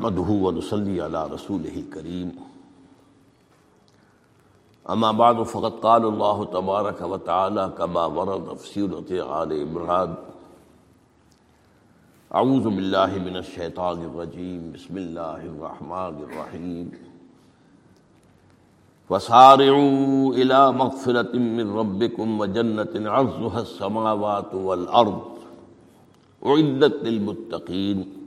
نحمده ونصلي على رسوله الكريم. اما بعد، فقد قال الله تبارك وتعالى كما ورد في سورة آل عمران. اعوذ بالله من الشيطان الرجيم. بسم الله الرحمن الرحيم. وسارعوا الى مغفرة من ربكم وجنة عرضها السماوات والارض اعدت للمتقين.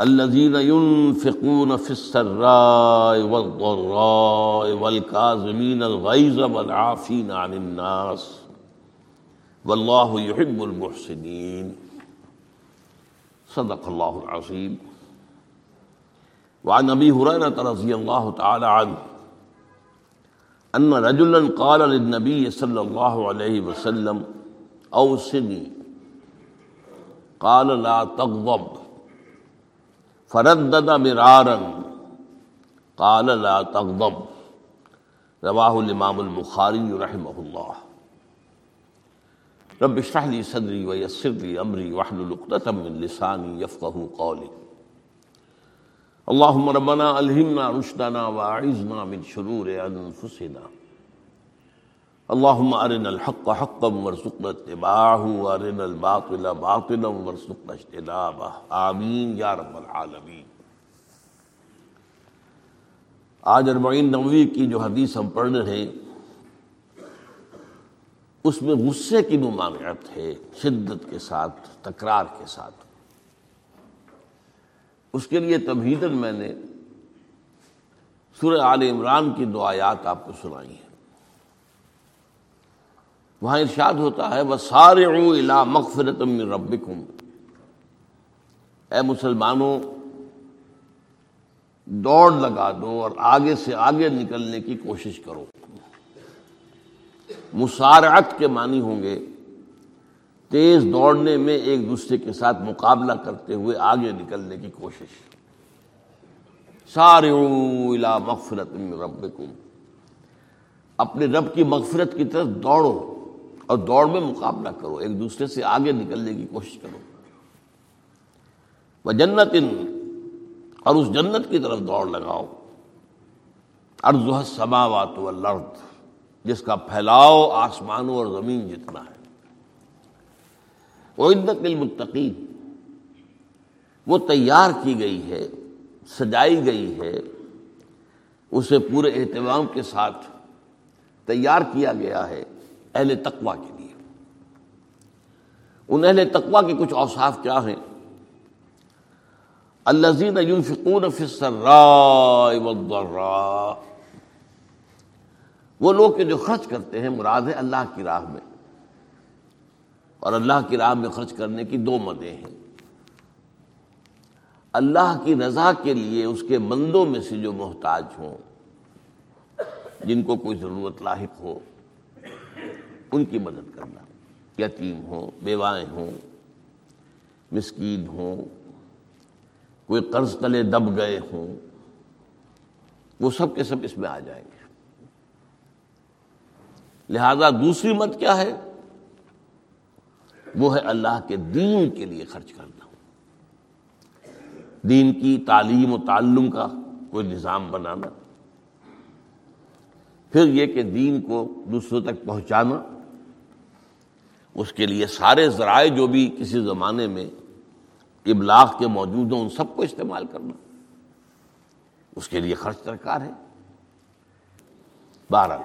الذين ينفقون في السراء والضراء والكاظمين الغيظ والعافين عن الناس والله يحب المحسنين. صدق الله العظيم. وعن ابي هريره رضي الله تعالى عنه ان رجلا قال للنبي صلى الله عليه وسلم اوصني قال لا تغضب. فردد مرارا قال لا تغضب. رواہ الامام البخاری رحمہ اللہ. رب اشرح لي صدری ويسر لي امری واحلل عقدة من لسانی يفقهوا قولي اللهم ربنا الهمنا رشدنا واعذنا من شرور انفسنا. اللهم ارنا الحق حقا وارزقنا اتباعه وارنا الباطل باطلا وارزقنا اجتنابه آمین یا رب العالمین۔ آج اربعین نووی کی جو حدیث ہم پڑھ رہے ہیں، اس میں غصے کی ممانعت ہے، شدت کے ساتھ، تکرار کے ساتھ۔ اس کے لیے تبہیدن میں نے سورہ آل عمران کی دو آیات آپ کو سنائی ہیں۔ وہاں ارشاد ہوتا ہے وہ سارے الا مغفرت من ربکم اے مسلمانوں، دوڑ لگا دو اور آگے سے آگے نکلنے کی کوشش کرو۔ مسارعت کے معنی ہوں گے، تیز دوڑنے میں ایک دوسرے کے ساتھ مقابلہ کرتے ہوئے آگے نکلنے کی کوشش۔ سارے الا مغفرت من ربکم اپنے رب کی مغفرت کی طرف دوڑو۔ اور دوڑ میں مقابلہ کرو، ایک دوسرے سے آگے نکلنے کی کوشش کرو۔ وہ جنت ان اور اس جنت کی طرف دوڑ لگاؤ۔ ارض سماوات والارض، جس کا پھیلاؤ آسمانوں اور زمین جتنا ہے۔ وہ عدت المتقین وہ تیار کی گئی ہے، سجائی گئی ہے۔ اسے پورے اہتمام کے ساتھ تیار کیا گیا ہے۔ اہل تقوا کے لیے۔ ان اہل تقوا کے کچھ اوصاف کیا ہیں؟ الزین ينفقون فی السراء والضراء۔ وہ لوگ جو خرچ کرتے ہیں، مراد ہے اللہ کی راہ میں۔ اور اللہ کی راہ میں خرچ کرنے کی دو مدیں ہیں۔ اللہ کی رضا کے لیے اس کے بندوں میں سے جو محتاج ہوں، جن کو کوئی ضرورت لاحق ہو ان کی مدد کرنا۔ یتیم ہوں، بیوائیں ہوں، مسکین ہوں، کوئی قرض تلے دب گئے ہوں، وہ سب کے سب اس میں آ جائیں گے۔ لہذا دوسری مت کیا ہے؟ وہ ہے اللہ کے دین کے لیے خرچ کرنا۔ دین کی تعلیم و تعلم کا کوئی نظام بنانا، پھر یہ کہ دین کو دوسروں تک پہنچانا۔ اس کے لیے سارے ذرائع جو بھی کسی زمانے میں ابلاغ کے موجود ہوں، ان سب کو استعمال کرنا۔ اس کے لیے خرچ درکار ہے۔ بارہ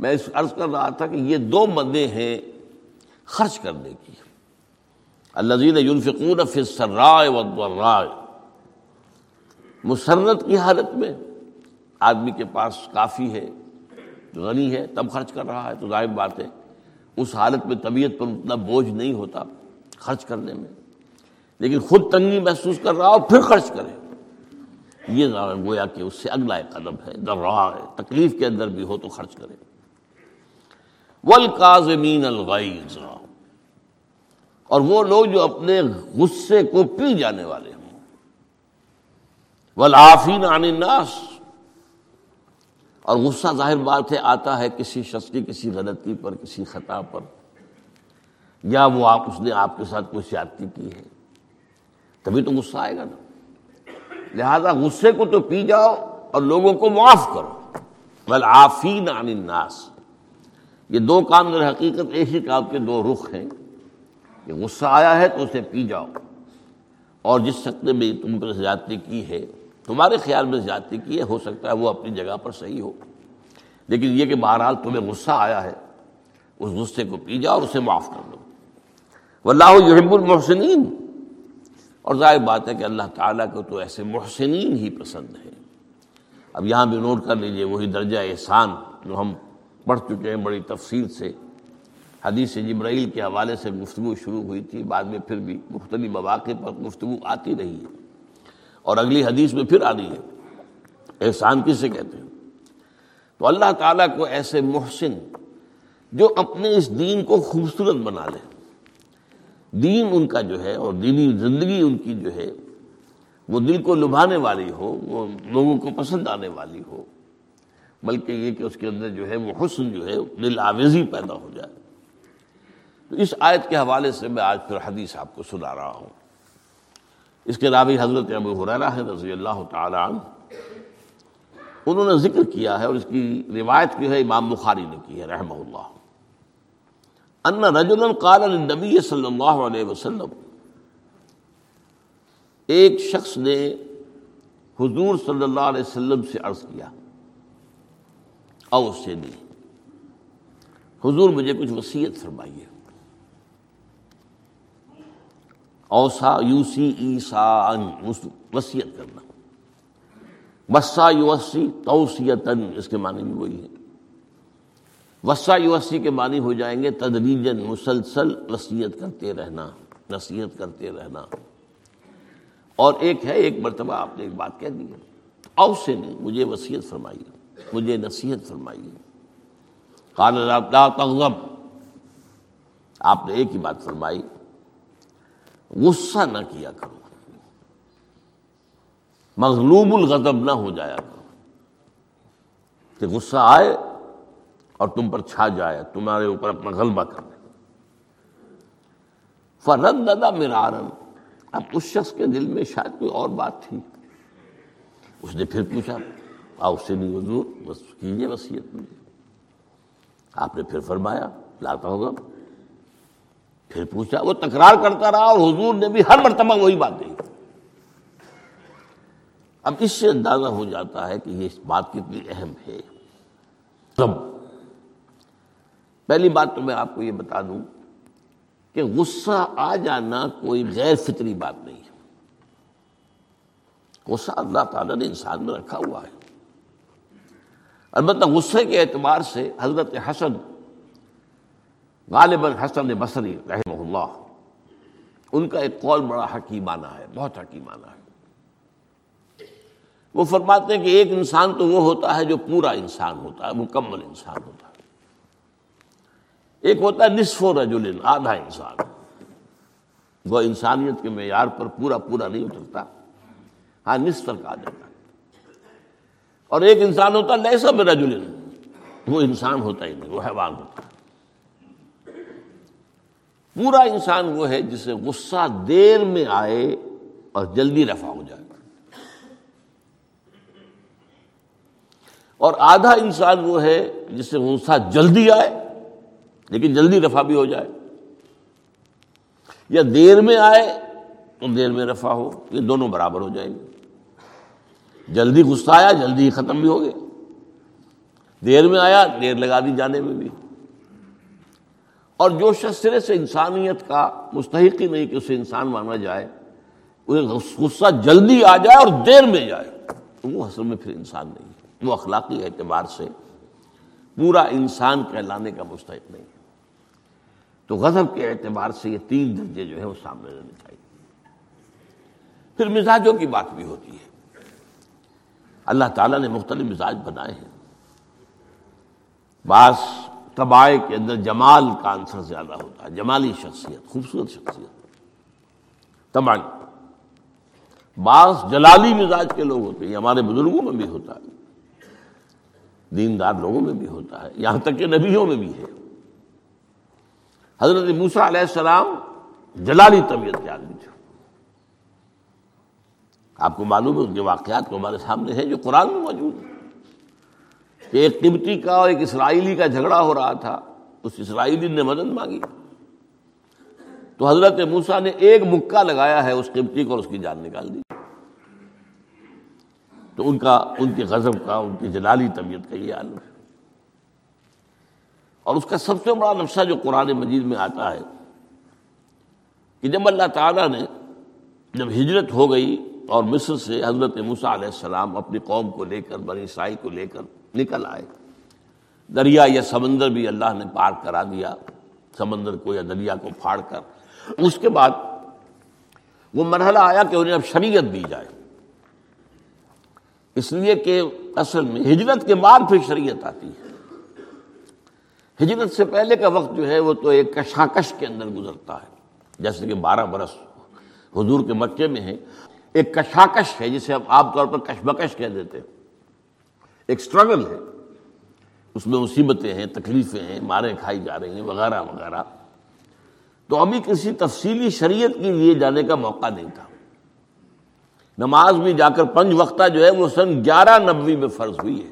میں اس عرض کر رہا تھا کہ یہ دو مدیں ہیں خرچ کرنے کی۔ الزین یونفقون فی السراء مسرت کی حالت میں آدمی کے پاس کافی ہے غنی ہے، تب خرچ کر رہا ہے، تو ظاہر بات ہے۔ اس حالت میں طبیعت پر اتنا بوجھ نہیں ہوتا خرچ کرنے میں۔ لیکن خود تنگی محسوس کر رہا اور پھر خرچ کرے۔ یہ گویا کہ اس سے اگلا ایک قدم ہے، در رہا ہے۔ تکلیف کے اندر بھی ہو تو خرچ کرے۔ ولکاظمین الغیظ اور وہ لوگ جو اپنے غصے کو پی جانے والے ہوں۔ ولافین عن الناس۔ اور غصہ ظاہر بات ہے، آتا ہے کسی شخص کی، کسی غلطی پر، کسی خطا پر۔ یا وہ آپ، اس نے آپ کے ساتھ کوئی سیاتی کی ہے۔ تبھی تو غصہ آئے گا نا۔ لہذا غصے کو تو پی جاؤ اور لوگوں کو معاف کرو۔ بل آفین عن الناس۔ یہ دو کام در حقیقت ایک ہی کام کے دو رخ ہیں۔ کہ غصہ آیا ہے تو اسے پی جاؤ۔ اور جس شخص نے تم پر زیادتی کی ہے تمہارے خیال میں زیادتی کی ہے، ہو سکتا ہے وہ اپنی جگہ پر صحیح ہو۔ لیکن یہ کہ بہرحال تمہیں غصہ آیا ہے، اس غصے کو پی جاؤ اور اسے معاف کر دو۔ واللہ یحب المحسنین۔ اور ظاہر بات ہے کہ اللہ تعالیٰ کو تو ایسے محسنین ہی پسند ہے اب یہاں بھی نوٹ کر لیجیے، وہی درجہ احسان جو ہم پڑھ چکے ہیں بڑی تفصیل سے۔ حدیث جبرائیل کے حوالے سے گفتگو شروع ہوئی تھی، بعد میں پھر بھی مختلف مواقع پر گفتگو آتی رہی ہے۔ اور اگلی حدیث میں پھر آ رہی ہے۔ احسان کسے کہتے ہیں؟ تو اللہ تعالیٰ کو ایسے محسن جو اپنے اس دین کو خوبصورت بنا لے۔ دین ان کا جو ہے اور دینی زندگی ان کی جو ہے، وہ دل کو لبھانے والی ہو، وہ لوگوں کو پسند آنے والی ہو، بلکہ یہ کہ اس کے اندر جو ہے وہ حسن جو ہے، دل آویزی پیدا ہو جائے۔ تو اس آیت کے حوالے سے میں آج پھر حدیث آپ کو سنا رہا ہوں۔ اس کے راوی حضرت ابو حریرہ ہے رضی اللہ تعالی عنہ، انہوں نے ذکر کیا ہے اور اس کی روایت کی ہے، امام بخاری نے کی ہے، رحمہ اللہ۔ ان رجلا قال للنبی صلی اللہ علیہ وسلم، ایک شخص نے حضور صلی اللہ علیہ وسلم سے عرض کیا او سے نہیں حضور مجھے کچھ وصیت فرمائیے۔ اوسا یوسی ایسا وسیعت کرنا۔ وسا یوسی توسیتن اس کے معنی بھی وہی ہے وسا یوسی کے معنی ہو جائیں گے تدریجن مسلسل وسیعت کرتے رہنا، نصیحت کرتے رہنا۔ اور ایک ہے، ایک مرتبہ آپ نے ایک بات کہہ دی ہے۔ او سے نہیں مجھے وسیعت فرمائیے مجھے نصیحت فرمائیے قال لا تغضب۔ آپ نے ایک ہی بات فرمائی۔ غصہ نہ کیا کرو۔ مغلوب الغضب نہ ہو جایا کرو۔ کہ غصہ آئے اور تم پر چھا جائے، تمہارے اوپر اپنا غلبہ کر دے۔ فرد دادا مرارن اب اس شخص کے دل میں شاید کوئی اور بات تھی۔ اس نے پھر پوچھا، آؤ سے نہیں حضور، بس کیجیے وسیعت مجھے۔ آپ نے پھر فرمایا لاتا ہوگا پھر پوچھا، وہ تکرار کرتا رہا اور حضور نے بھی ہر مرتبہ وہی بات کہی۔ اب اس سے اندازہ ہو جاتا ہے کہ یہ اس بات کتنی اہم ہے۔ سب پہلی بات تو میں آپ کو یہ بتا دوں کہ غصہ آ جانا کوئی غیر فطری بات نہیں ہے۔ غصہ اللہ تعالیٰ نے انسان میں رکھا ہوا ہے۔ البتہ غصے کے اعتبار سے حضرت حسن غالباً حسن بصری رحمہ اللہ۔ ان کا ایک قول بڑا حکیمانہ ہے، بہت حکیمانہ ہے۔ وہ فرماتے ہیں کہ ایک انسان تو وہ ہوتا ہے جو پورا انسان ہوتا ہے، مکمل انسان ہوتا ہے۔ ایک ہوتا ہے نصف و رجل، آدھا انسان۔ وہ انسانیت کے معیار پر پورا پورا نہیں اترتا۔ ہاں نصف تک آ جاتا اور ایک انسان ہوتا ہے لیسا میں رجل وہ انسان ہوتا ہی نہیں، وہ حیوان ہوتا ہے۔ پورا انسان وہ ہے جسے غصہ دیر میں آئے اور جلدی رفع ہو جائے۔ اور آدھا انسان وہ ہے جس سے غصہ جلدی آئے، لیکن جلدی رفع بھی ہو جائے۔ یا دیر میں آئے تو دیر میں رفع ہو، یہ دونوں برابر ہو جائیں گے۔ جلدی غصہ آیا، جلدی ہی ختم بھی ہو گیا دیر میں آیا، دیر لگا دی جانے میں بھی۔ اور جو شخص سرے سے انسانیت کا مستحق ہی نہیں کہ اسے انسان مانا جائے غصہ جلدی آ جائے اور دیر میں جائے۔ تو وہ اصل میں پھر انسان نہیں ہے۔ وہ اخلاقی اعتبار سے پورا انسان کہلانے کا مستحق نہیں ہے۔ تو غضب کے اعتبار سے یہ تین درجے جو ہے وہ سامنے رہنے چاہیے۔ پھر مزاجوں کی بات بھی ہوتی ہے۔ اللہ تعالیٰ نے مختلف مزاج بنائے ہیں۔ بعض طبائع کے اندر جمال کا عنصر زیادہ ہوتا ہے، جمالی شخصیت، خوبصورت شخصیت۔ تمام بعض جلالی مزاج کے لوگ ہوتے ہیں ہمارے بزرگوں میں بھی ہوتا ہے، دیندار لوگوں میں بھی ہوتا ہے، یہاں تک کہ نبیوں میں بھی ہے۔ حضرت موسا علیہ السلام جلالی طبیعت کے آدمی تھے۔ آپ کو معلوم ہے ان کے واقعات کو ہمارے سامنے ہیں جو قرآن میں موجود ہے کہ ایک قبطی کا اور ایک اسرائیلی کا جھگڑا ہو رہا تھا، اس اسرائیلی نے مدد مانگی۔ تو حضرت موسا نے ایک مکہ لگایا ہے اس قبطی کو اور اس کی جان نکال دی۔ تو ان کا، ان کی غضب کا، ان کی جلالی طبیعت کا یہ عالم ہے۔ اور اس کا سب سے بڑا نقشہ جو قرآن مجید میں آتا ہے، کہ جب اللہ تعالیٰ نے جب ہجرت ہو گئی اور مصر سے حضرت موسیٰ علیہ السلام اپنی قوم کو لے کر، بنی سائی کو لے کر نکل آئے۔ دریا یا سمندر بھی اللہ نے پار کرا دیا۔ سمندر کو یا دریا کو پھاڑ کر۔ اس کے بعد وہ مرحلہ آیا کہ انہیں اب شریعت دی جائے۔ اس لیے کہ اصل میں ہجرت کے بعد پھر شریعت آتی ہے۔ ہجرت سے پہلے کا وقت جو ہے وہ تو ایک کشاکش کے اندر گزرتا ہے۔ جیسے کہ بارہ برس حضور کے مکے میں ہے۔ ایک کشاکش ہے جسے ہم عام طور پر کشمکش کہہ دیتے ہیں۔ ایک سٹرگل ہے۔ اس میں مصیبتیں ہیں، تکلیفیں ہیں ماریں کھائی جا رہی ہیں، وغیرہ وغیرہ۔ تو ابھی کسی تفصیلی شریعت کے لیے جانے کا موقع نہیں تھا۔ نماز بھی جا کر پنج وقتہ جو ہے وہ سن گیارہ نبوی میں فرض ہوئی ہے۔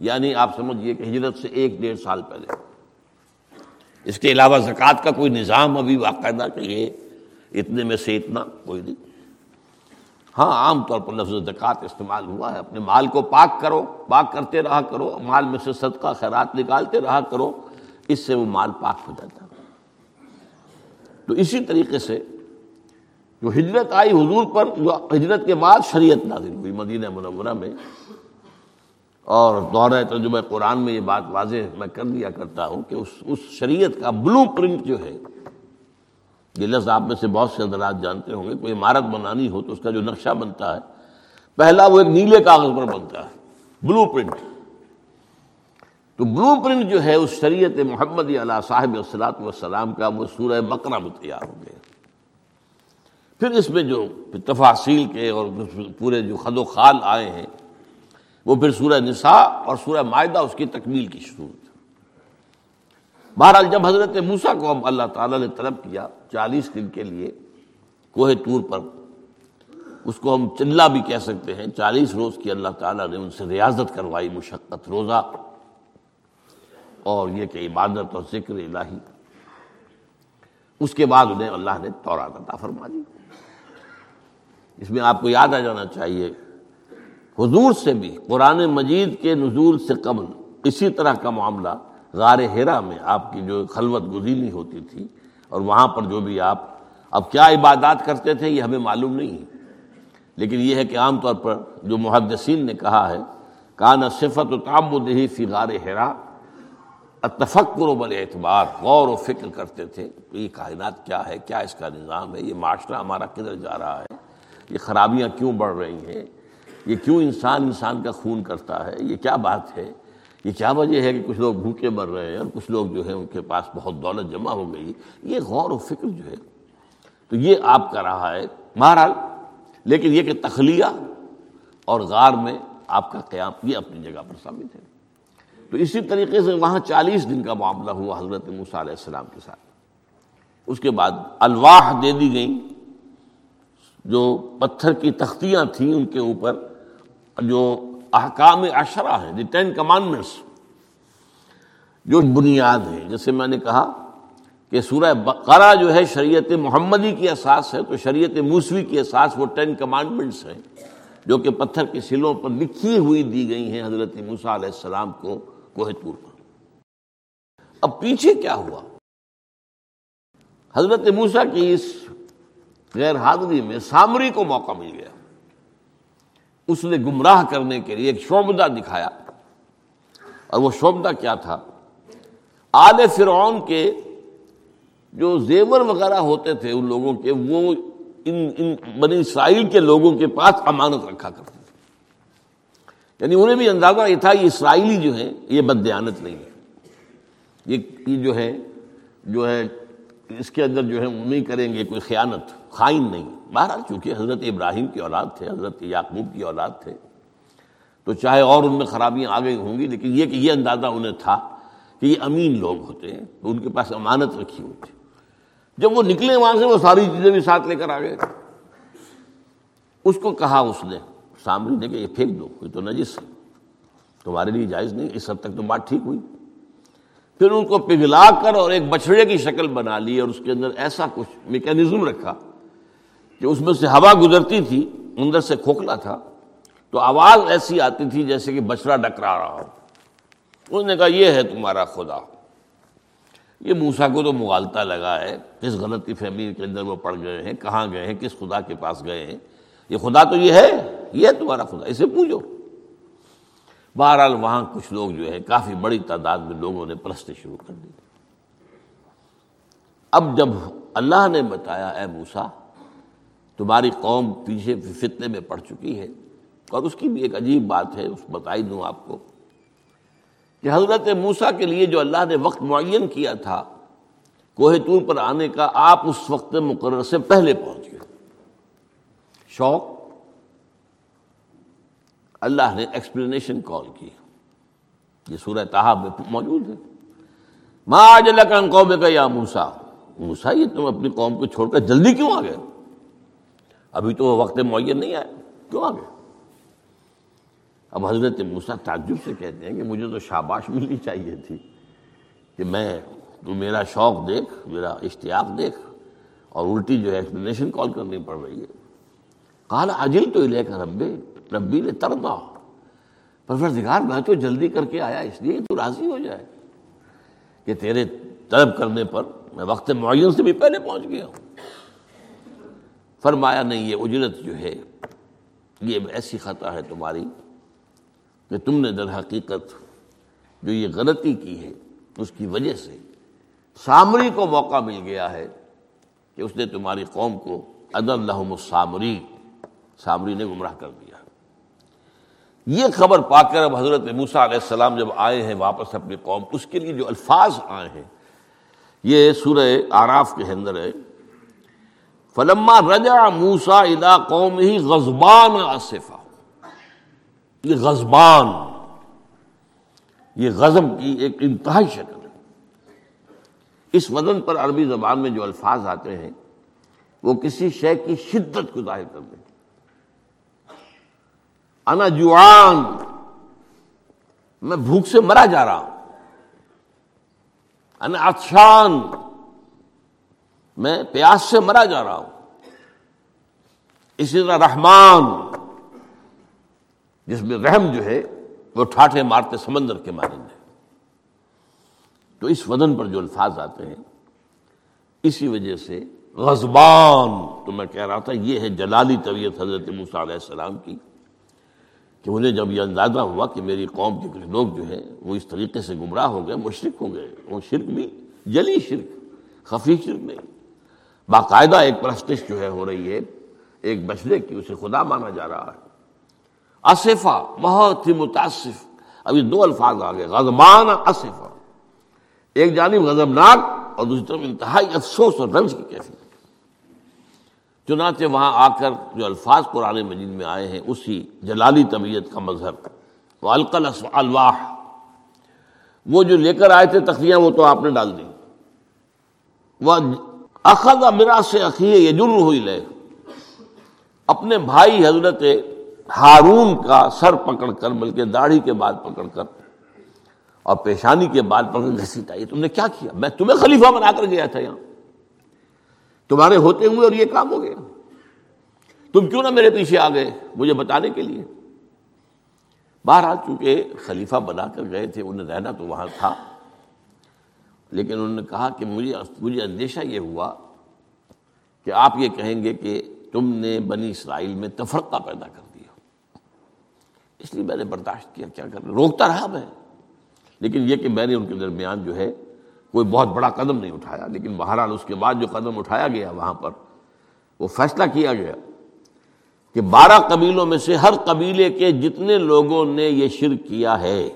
یعنی آپ سمجھیے کہ ہجرت سے ایک ڈیڑھ سال پہلے۔ اس کے علاوہ زکوٰۃ کا کوئی نظام ابھی باقاعدہ کہ یہ اتنے میں سے اتنا، کوئی نہیں۔ ہاں عام طور پر لفظ زکوٰۃ استعمال ہوا ہے۔ اپنے مال کو پاک کرو، پاک کرتے رہا کرو، مال میں سے صدقہ، خیرات نکالتے رہا کرو، اس سے وہ مال پاک ہو جاتا تو اسی طریقے سے جو ہجرت آئی حضور پر، جو ہجرت کے بعد شریعت نازل ہوئی مدینہ منورہ میں، اور دورہ ترجمہ قرآن میں یہ بات واضح میں کر دیا کرتا ہوں کہ اس اس شریعت کا بلو پرنٹ جو ہے یہ لفظ آپ میں سے بہت سے حضرات جانتے ہوں گے، کوئی عمارت بنانی ہو تو اس کا جو نقشہ بنتا ہے، پہلا وہ ایک نیلے کاغذ پر بنتا ہے بلو پرنٹ تو بلو پرنٹ جو ہے، اس شریعت محمد علیہ صاحب السلاط والسلام کا وہ سورہ بقرہ میں تیار ہو گیا۔ پھر اس میں جو تفاصیل کے اور پورے جو خد و خال آئے ہیں، وہ پھر سورہ نساء اور سورہ معاہدہ اس کی تکمیل کی شروع۔ بہرحال جب حضرت موسا کو ہم اللہ تعالیٰ نے طلب کیا چالیس دن کے لیے کوہ طور پر، اس کو ہم چلا بھی کہہ سکتے ہیں، چالیس روز کی اللہ تعالیٰ نے ان سے ریاضت کروائی، مشقت، روزہ اور یہ کہ عبادت اور ذکر الہی۔ اس کے بعد انہیں اللہ نے عطا فرما دی اس میں آپ کو یاد آ جانا چاہیے، حضور سے بھی، قرآن مجید کے نزول سے قبل، اسی طرح کا معاملہ غار ہیرا میں آپ کی جو خلوت گزینی ہوتی تھی اور وہاں پر جو بھی آپ اب کیا عبادات کرتے تھے یہ ہمیں معلوم نہیں ہے۔ لیکن یہ ہے کہ عام طور پر جو محدثین نے کہا ہے، کان صفت و تام دہی فی غار ہیرا اتفکر و بل اعتبار غور و فکر کرتے تھے کہ یہ کائنات کیا ہے، کیا اس کا نظام ہے، یہ معاشرہ ہمارا کدھر جا رہا ہے، یہ خرابیاں کیوں بڑھ رہی ہیں، یہ کیوں انسان انسان کا خون کرتا ہے، یہ کیا بات ہے؟ یہ کیا وجہ ہے کہ کچھ لوگ بھوکے مر رہے ہیں اور کچھ لوگ جو ہے ان کے پاس بہت دولت جمع ہو گئی؟ یہ غور و فکر جو ہے، تو یہ آپ کا رہا ہے بہرحال، لیکن یہ کہ تخلیہ اور غار میں آپ کا قیام یہ اپنی جگہ پر ثابت ہے۔ تو اسی طریقے سے وہاں چالیس دن کا معاملہ ہوا حضرت موسیٰ علیہ السلام کے ساتھ۔ اس کے بعد الواح دے دی گئیں۔ جو پتھر کی تختیاں تھیں ان کے اوپر، جو احکام اشرا ہے دی ٹین کمانڈمنٹس۔ جو بنیاد ہے جیسے میں نے کہا کہ سورہ بقرہ جو ہے شریعت محمدی کی اساس ہے، تو شریعت موسوی کی اساس وہ ٹین کمانڈمنٹس ہیں، جو کہ پتھر کی سلوں پر لکھی ہوئی دی گئی ہیں حضرت موسیٰ علیہ السلام کو کوہ طور پر۔ اب پیچھے کیا ہوا؟ حضرت موسیٰ کی اس غیر حاضری میں سامری کو موقع مل گیا۔ اس نے گمراہ کرنے کے لیے ایک شعبدہ دکھایا۔ اور وہ شعبدہ کیا تھا؟ آل فرعون کے جو زیور وغیرہ ہوتے تھے ان لوگوں کے، وہ ان ان بنی اسرائیل کے لوگوں کے پاس امانت رکھا کرتے تھے۔ یعنی انہیں بھی اندازہ یہ تھا یہ اسرائیلی جو ہیں، یہ بدیانت نہیں ہے۔ یہ جو ہے جو ہے، اس کے اندر جو ہے، وہ نہیں کریں گے، کوئی خیانت، خائن نہیں۔ بہرحال چونکہ حضرت ابراہیم کی اولاد تھے، حضرت یعقوب کی اولاد تھے، تو چاہے اور ان میں خرابیاں آ گئی ہوں گی، لیکن یہ کہ یہ اندازہ انہیں تھا کہ یہ امین لوگ ہوتے ہیں، تو ان کے پاس امانت رکھی ہوتی جب وہ نکلے وہاں سے، وہ ساری چیزیں بھی ساتھ لے کر آ گئے۔ اس کو کہا اس نے، سامری نے کہ یہ پھینک دو، یہ تو نجس ہے، تمہارے لیے جائز نہیں، اس حد تک تو بات ٹھیک ہوئی۔ پھر ان کو پگھلا کر اور ایک بچڑے کی شکل بنا لی اور اس کے اندر ایسا کچھ میکینزم رکھا۔ کہ اس میں سے ہوا گزرتی تھی، اندر سے کھوکھلا تھا، تو آواز ایسی آتی تھی جیسے کہ بچڑا ڈکرا رہا ہو۔ اس نے کہا، یہ ہے تمہارا خدا۔ یہ موسا کو تو مغالتا لگا ہے، کس غلطی فہمی کے اندر وہ پڑ گئے ہیں، کہاں گئے ہیں، کس خدا کے پاس گئے ہیں۔ یہ خدا تو یہ ہے یہ ہے تمہارا خدا، اسے پوچھو بہرحال وہاں کچھ لوگ جو ہے، کافی بڑی تعداد میں لوگوں نے پرست شروع کر دی۔ اب جب اللہ نے بتایا، اے موسا تمہاری قوم پیچھے فتنے میں پڑ چکی ہے اور اس کی بھی ایک عجیب بات ہے، اس بتائی دوں آپ کو کہ حضرت موسا کے لیے جو اللہ نے وقت معین کیا تھا، کوہ طور پر آنے کا آپ اس وقت مقرر سے پہلے پہنچ گئے۔ شوق؟ اللہ نے ایکسپلینیشن کال کی۔ یہ سورہ تحاب میں موجود ہے۔ ماں جلکن قوم کا یا موسا موسا یہ تم اپنی قوم کو چھوڑ کر جلدی کیوں آ گئے؟ ابھی تو وہ وقت معین نہیں آئے۔ کیوں آ اب حضرت موسا تعجب سے کہتے ہیں کہ مجھے تو شاباش ملنی چاہیے تھی کہ میں، تو میرا شوق دیکھ، میرا اشتیاق دیکھ اور الٹی جو ہے ایکسپلینیشن کال کرنی پڑ رہی ہے۔ کال عجل تو لے کر ربے ربی نے تردا پروردگار، میں تو جلدی کر کے آیا، اس لیے تو راضی ہو جائے کہ تیرے طلب کرنے پر میں وقت معین سے بھی پہلے پہنچ گیا ہوں۔ فرمایا نہیں، یہ اجرت جو ہے، یہ ایسی خطا ہے تمہاری کہ تم نے در حقیقت جو یہ غلطی کی ہے، اس کی وجہ سے سامری کو موقع مل گیا ہے کہ اس نے تمہاری قوم کو اد الحم السامری، سامری نے گمراہ کر دیا۔ یہ خبر پا کر اب حضرت موسا علیہ السلام جب آئے ہیں واپس اپنی قوم، اس کے لیے جو الفاظ آئے ہیں، یہ سورہ آراف کے اندر ہے۔ فلما رجا موسا الا قوم ہی غزبان آصفا. یہ غزبان یہ غزب کی ایک انتہائی شکل ہے۔ اس وزن پر عربی زبان میں جو الفاظ آتے ہیں، وہ کسی شے کی شدت کو ظاہر کر دیں انا جوان، میں بھوک سے مرا جا رہا ہوں۔ انا اچھان میں پیاس سے مرا جا رہا ہوں۔ اسی طرح رحمان، جس میں رحم جو ہے، وہ ٹھاٹھے مارتے سمندر کے مانند ہے۔ تو اس وزن پر جو الفاظ آتے ہیں، اسی وجہ سے غزبان تو میں کہہ رہا تھا، یہ ہے جلالی طبیعت حضرت موسیٰ علیہ السلام کی، کہ انہیں جب یہ اندازہ ہوا کہ میری قوم کے کچھ لوگ جو ہیں، وہ اس طریقے سے گمراہ ہو گئے مشرق ہو گئے وہ شرک بھی، جلی شرک، خفی شرک نہیں۔ باقاعدہ ایک پرستش جو ہے ہو رہی ہے، ایک بچنے کی اسے خدا مانا جا رہا ہے۔ اصفا بہت ہی متاثف ابھی دو الفاظ آ گئے غزمان اصفا ایک جانب غضبناک اور دوسری طرف انتہائی افسوس اور رنج کی کیفیت۔ چنانچہ وہاں آ کر جو الفاظ قرآن مجید میں آئے ہیں، اسی جلالی طبیعت کا مظہر۔ وہ القل الواح وہ جو لے کر آئے تھے تخلیاں وہ تو آپ نے ڈال دی۔ وہ اخذ میرا سے عقیے یہ جرم ہوئی لے۔ اپنے بھائی حضرت ہارون کا سر پکڑ کر، بلکہ داڑھی کے بعد پکڑ کر اور پیشانی کے بعد پکڑ گھسیٹا۔ یہ تم نے کیا کیا؟ میں تمہیں خلیفہ بنا کر گیا تھا یہاں۔ تمہارے ہوتے ہوئے اور یہ کام ہو گیا۔ تم کیوں نہ میرے پیچھے آ گئے مجھے بتانے کے لیے؟ بہرحال چونکہ خلیفہ بنا کر گئے تھے، انہیں رہنا تو وہاں تھا۔ لیکن انہوں نے کہا کہ مجھے مجھے اندیشہ یہ ہوا کہ آپ یہ کہیں گے کہ تم نے بنی اسرائیل میں تفرقہ پیدا کر دیا۔ اس لیے میں نے برداشت کیا کیا کر روکتا رہا میں۔ لیکن یہ کہ میں نے ان کے درمیان جو ہے کوئی بہت بڑا قدم نہیں اٹھایا، لیکن بہرحال اس کے بعد جو قدم اٹھایا گیا وہاں پر، وہ فیصلہ کیا گیا کہ بارہ قبیلوں میں سے ہر قبیلے کے جتنے لوگوں نے یہ شرک کیا ہے،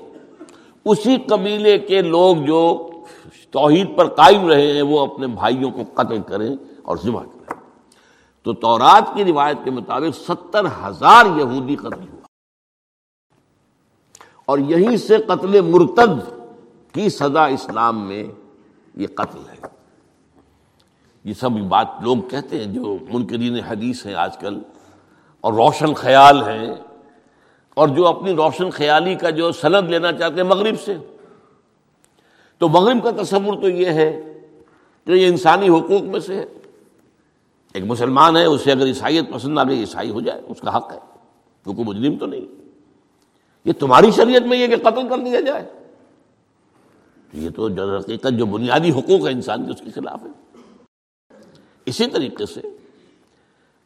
اسی قبیلے کے لوگ جو توحید پر قائم رہے ہیں، وہ اپنے بھائیوں کو قتل کریں اور ذبح کریں۔ تو تورات کی روایت کے مطابق ستر ہزار یہودی قتل ہوا۔ اور یہیں سے قتل مرتد کی سزا اسلام میں یہ قتل ہے۔ یہ سب بات لوگ کہتے ہیں، جو منکرین حدیث ہیں آج کل، اور روشن خیال ہیں، اور جو اپنی روشن خیالی کا جو سند لینا چاہتے ہیں مغرب سے۔ تو مغرب کا تصور تو یہ ہے کہ یہ انسانی حقوق میں سے ہے۔ ایک مسلمان ہے، اسے اگر عیسائیت پسند آ گئی، عیسائی ہو جائے، اس کا حق ہے۔ کیونکہ مجرم تو نہیں۔ یہ تمہاری شریعت میں یہ کہ قتل کر دیا جائے۔ یہ تو حقیقت جو بنیادی حقوق ہے انسان کے، اس کے خلاف ہے اسی طریقے سے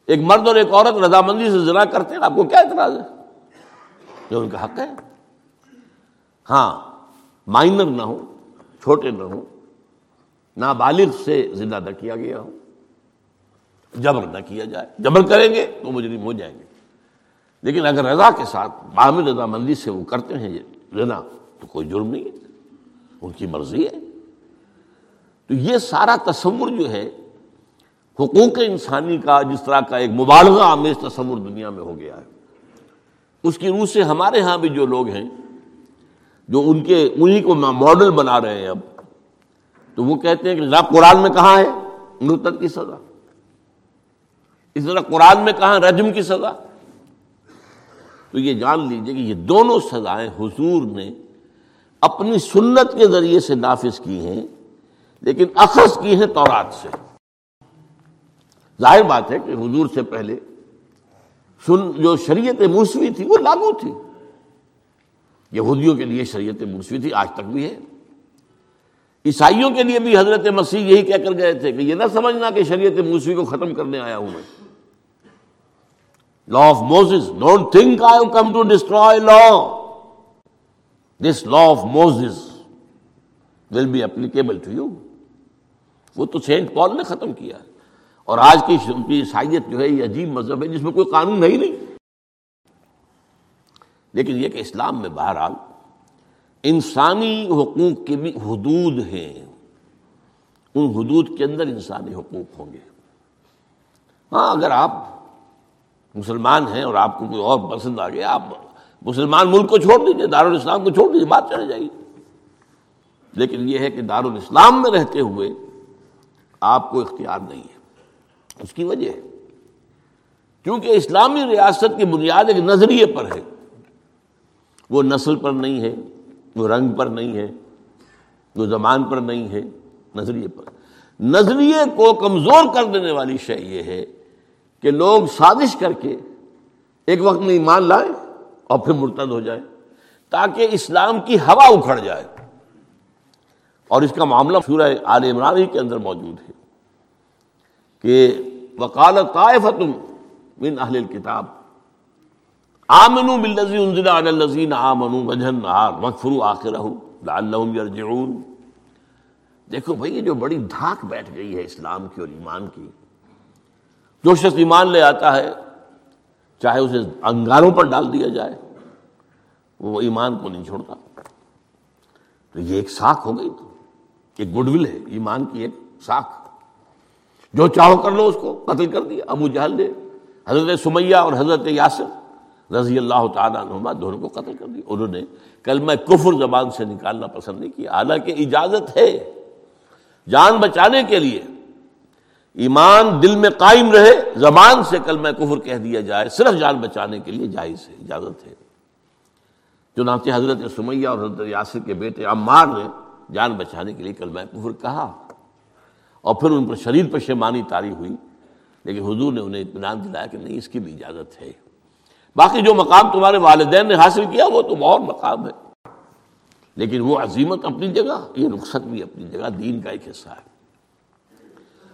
ایک مرد اور ایک عورت رضامندی سے ذرا کرتے ہیں، آپ کو کیا اعتراض ہے؟ جو ان کا حق ہے۔ ہاں مائنر نہ ہو۔ چھوٹے نہ ہوں، نابالغ سے زندہ نہ کیا گیا ہو جبر نہ کیا جائے۔ جبر کریں گے تو مجرم ہو جائیں گے۔ لیکن اگر رضا کے ساتھ باہمی رضامندی سے وہ کرتے ہیں رضا تو کوئی جرم نہیں ہے، ان کی مرضی ہے۔ تو یہ سارا تصور جو ہے، حقوق انسانی کا جس طرح کا ایک مبالغہ آمیز تصور دنیا میں ہو گیا ہے۔ اس کی روح سے ہمارے ہاں بھی جو لوگ ہیں جو ان کے انہیں کو ماڈل بنا رہے ہیں اب۔ تو وہ کہتے ہیں کہ جناب قرآن میں کہاں ہے؟ مرتد کی سزا۔ اس طرح قرآن میں کہاں رجم کی سزا۔ تو یہ جان لیجیے کہ یہ دونوں سزائیں حضور نے اپنی سنت کے ذریعے سے نافذ کی ہیں، لیکن اخذ کی ہیں تورات سے۔ ظاہر بات ہے کہ حضور سے پہلے سن جو شریعت موسوی تھی، وہ لاگو تھی۔ یہودیوں کے لیے شریعت موسوی تھی، آج تک بھی ہے۔ عیسائیوں کے لیے بھی حضرت مسیح یہی کہہ کر گئے تھے کہ یہ نہ سمجھنا کہ شریعت موسوی کو ختم کرنے آیا ہوں میں۔ Law of Moses don't think I come to destroy law this law of Moses will be applicable to you وہ تو سینٹ پال نے ختم کیا اور آج کی عیسائیت جو ہے، یہ عجیب مذہب ہے جس میں کوئی قانون ہے نہیں نہیں۔ لیکن یہ کہ اسلام میں بہرحال انسانی حقوق کے بھی حدود ہیں۔ ان حدود کے اندر انسانی حقوق ہوں گے۔ ہاں اگر آپ مسلمان ہیں اور آپ کو کوئی اور پسند آ گیا، آپ مسلمان ملک کو چھوڑ دیجیے دارالاسلام کو چھوڑ دیجیے بات چلے جائے۔ گی لیکن یہ ہے کہ دارالاسلام میں رہتے ہوئے آپ کو اختیار نہیں ہے۔ اس کی وجہ ہے۔ کیونکہ اسلامی ریاست کی بنیاد ایک نظریے پر ہے۔ وہ نسل پر نہیں ہے، وہ رنگ پر نہیں ہے، وہ زبان پر نہیں ہے، نظریے پر۔ نظریے کو کمزور کر دینے والی شے یہ ہے کہ لوگ سازش کر کے ایک وقت میں ایمان لائیں اور پھر مرتد ہو جائے تاکہ اسلام کی ہوا اکھڑ جائے۔ اور اس کا معاملہ سورہ آل عمران ہی کے اندر موجود ہے کہ وکالت طائفتم من اہل الکتاب آمنو بالذی انزل علی الذین آمنو وجہ النہار وکفروا آخرہ لعلہم یرجعون۔ دیکھو بھئی یہ جو بڑی دھاک بیٹھ گئی ہے اسلام کی اور ایمان کی، جو شخص ایمان لے آتا ہے، چاہے اسے انگاروں پر ڈال دیا جائے، وہ ایمان کو نہیں چھوڑتا۔ تو یہ ایک ساکھ ہو گئی تو، ایک گڈ ول ہے، ایمان کی ایک ساکھ۔ جو چاہو کر لو اس کو، قتل کر دیا۔ ابو جہل نے حضرت سمیہ اور حضرت یاسر رضی اللہ تعالیٰ عنہما دونوں کو قتل کر دیا۔ انہوں نے کل میں کفر زبان سے نکالنا پسند نہیں کیا۔ حالانکہ اجازت ہے جان بچانے کے لیے۔ ایمان دل میں قائم رہے، زبان سے کل میں کفر کہہ دیا جائے، صرف جان بچانے کے لیے جائز ہے، اجازت ہے۔ چنانچہ حضرت سمیہ اور حضرت یاسر کے بیٹے عمار نے جان بچانے کے لیے کل میں کفر کہا۔ اور پھر ان پر شریر پر شیمانی تاری ہوئی، لیکن حضور نے انہیں اطمینان دلایا کہ نہیں، اس کی بھی اجازت ہے۔ باقی جو مقام تمہارے والدین نے حاصل کیا وہ تو بہت مقام ہے۔ لیکن وہ عظیمت اپنی جگہ، یہ رخصت بھی اپنی جگہ، دین کا ایک حصہ ہے۔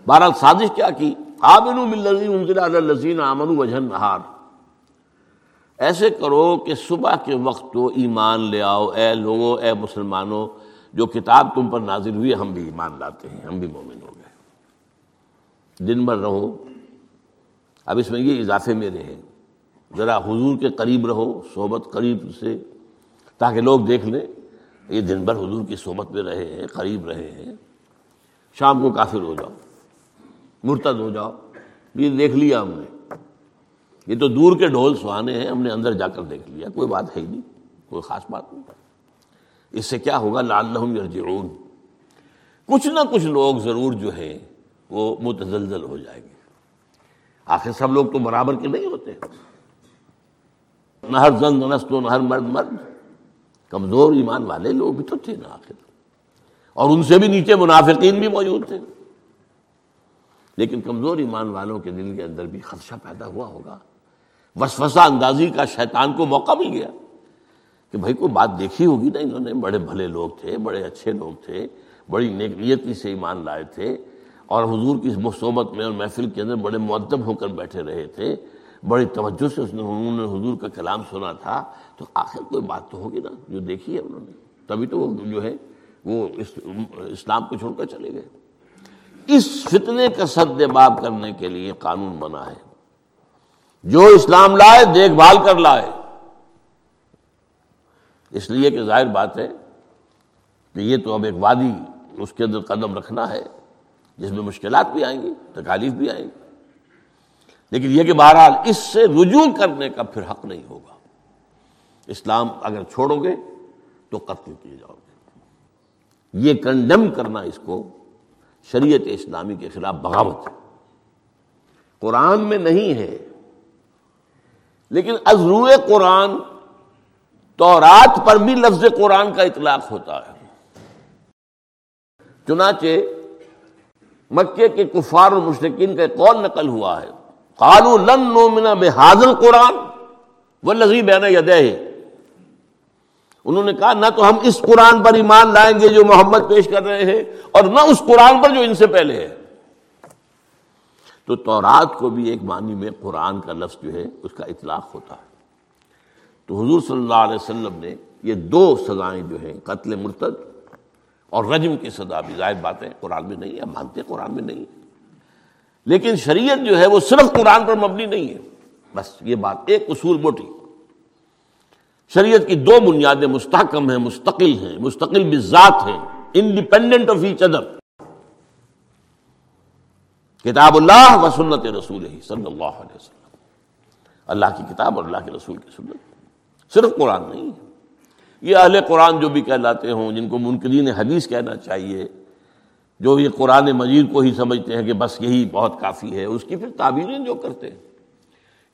بہرحال سازش کیا کی؟ آمن آمن وجہ نہار ایسے کرو کہ صبح کے وقت تو ایمان لے آؤ، اے لوگوں، اے مسلمانوں، جو کتاب تم پر نازل ہوئی ہم بھی ایمان لاتے ہیں، ہم بھی مومن ہو گئے۔ دن بھر رہو۔ اب اس میں یہ اضافے میرے ہیں۔ ذرا حضور کے قریب رہو، صحبت قریب سے، تاکہ لوگ دیکھ لیں یہ دن بھر حضور کی صحبت میں رہے ہیں، قریب رہے ہیں۔ شام کو کافر ہو جاؤ، مرتد ہو جاؤ، یہ دیکھ لیا ہم نے۔ یہ تو دور کے ڈھول سہانے ہیں، ہم نے اندر جا کر دیکھ لیا، کوئی بات ہے ہی نہیں، کوئی خاص بات نہیں۔ اس سے کیا ہوگا؟ لال یرجعون۔ کچھ نہ کچھ لوگ ضرور جو ہیں، وہ متزلزل ہو جائیں گے۔ آخر سب لوگ تو برابر کے نہیں ہوتے۔ نہ ہر زن نہ ہر مرد مرد۔ کمزور ایمان والے لوگ بھی تو تھے نا آخر۔ اور ان سے بھی نیچے منافقین بھی موجود تھے۔ لیکن کمزور ایمان والوں کے دل کے اندر بھی خدشہ پیدا ہوا ہوگا۔ وسوسہ اندازی کا شیطان کو موقع مل گیا کہ بھائی کوئی بات دیکھی ہوگی نا انہوں نے؟ بڑے بھلے لوگ تھے، بڑے اچھے لوگ تھے، بڑی نیک نیتی سے ایمان لائے تھے۔ اور حضور کی صحبت میں اور محفل کے اندر بڑے معدب ہو کر بیٹھے رہے تھے۔ بڑی توجہ سے اس نے انہوں نے حضور کا کلام سنا تھا، تو آخر کوئی بات تو ہوگی نا، جو دیکھی ہے انہوں نے۔ تبھی تو وہ جو ہے، وہ اسلام کو چھوڑ کر چلے گئے۔ اس فتنے کا سد باب کرنے کے لیے قانون بنا ہے۔ جو اسلام لائے، دیکھ بھال کر لائے۔ اس لیے کہ ظاہر بات ہے کہ یہ تو اب ایک وادی اس کے اندر قدم رکھنا ہے، جس میں مشکلات بھی آئیں گی، تکالیف بھی آئیں گی۔ لیکن یہ کہ بہرحال اس سے رجوع کرنے کا پھر حق نہیں ہوگا۔ اسلام اگر چھوڑو گے تو قتل کیے جاؤ گے۔ یہ کنڈم کرنا اس کو شریعت اسلامی کے خلاف بغاوت ہے۔ قرآن میں نہیں ہے، لیکن ازرو قرآن، تورات پر بھی لفظ قرآن کا اطلاق ہوتا ہے۔ چنانچہ مکے کے کفار اور مشرقین کا قول نقل ہوا ہے۔ قالو لن نومنا بحاضل قرآن وہ لذیذ ہے نا یدہ انہوں نے کہا، نہ تو ہم اس قرآن پر ایمان لائیں گے جو محمد پیش کر رہے ہیں، اور نہ اس قرآن پر جو ان سے پہلے ہے۔ تو تورات کو بھی ایک معنی میں قرآن کا لفظ جو ہے، اس کا اطلاق ہوتا ہے۔ تو حضور صلی اللہ علیہ وسلم نے یہ دو سزائیں جو ہیں، قتل مرتد اور رجم کی سزا بھی، ظاہر باتیں قرآن میں نہیں ہے مانتے قرآن میں نہیں ہے۔ لیکن شریعت جو ہے وہ صرف قرآن پر مبنی نہیں ہے۔ بس یہ بات، ایک اصول موٹی۔ شریعت کی دو بنیادیں مستحکم ہیں، مستقل ہیں، مستقل بذات ہیں انڈیپینڈنٹ آف ایچ ادر کتاب اللہ و سنت رسول ہی صلی اللہ علیہ وسلم۔ اللہ کی کتاب اور اللہ کے رسول کی سنت۔ صرف قرآن نہیں۔ یہ اہل قرآن جو بھی کہلاتے ہوں، جن کو منکرین حدیث کہنا چاہیے جو یہ قرآن مجید کو ہی سمجھتے ہیں کہ بس یہی بہت کافی ہے، اس کی پھر تعبیریں جو کرتے ہیں۔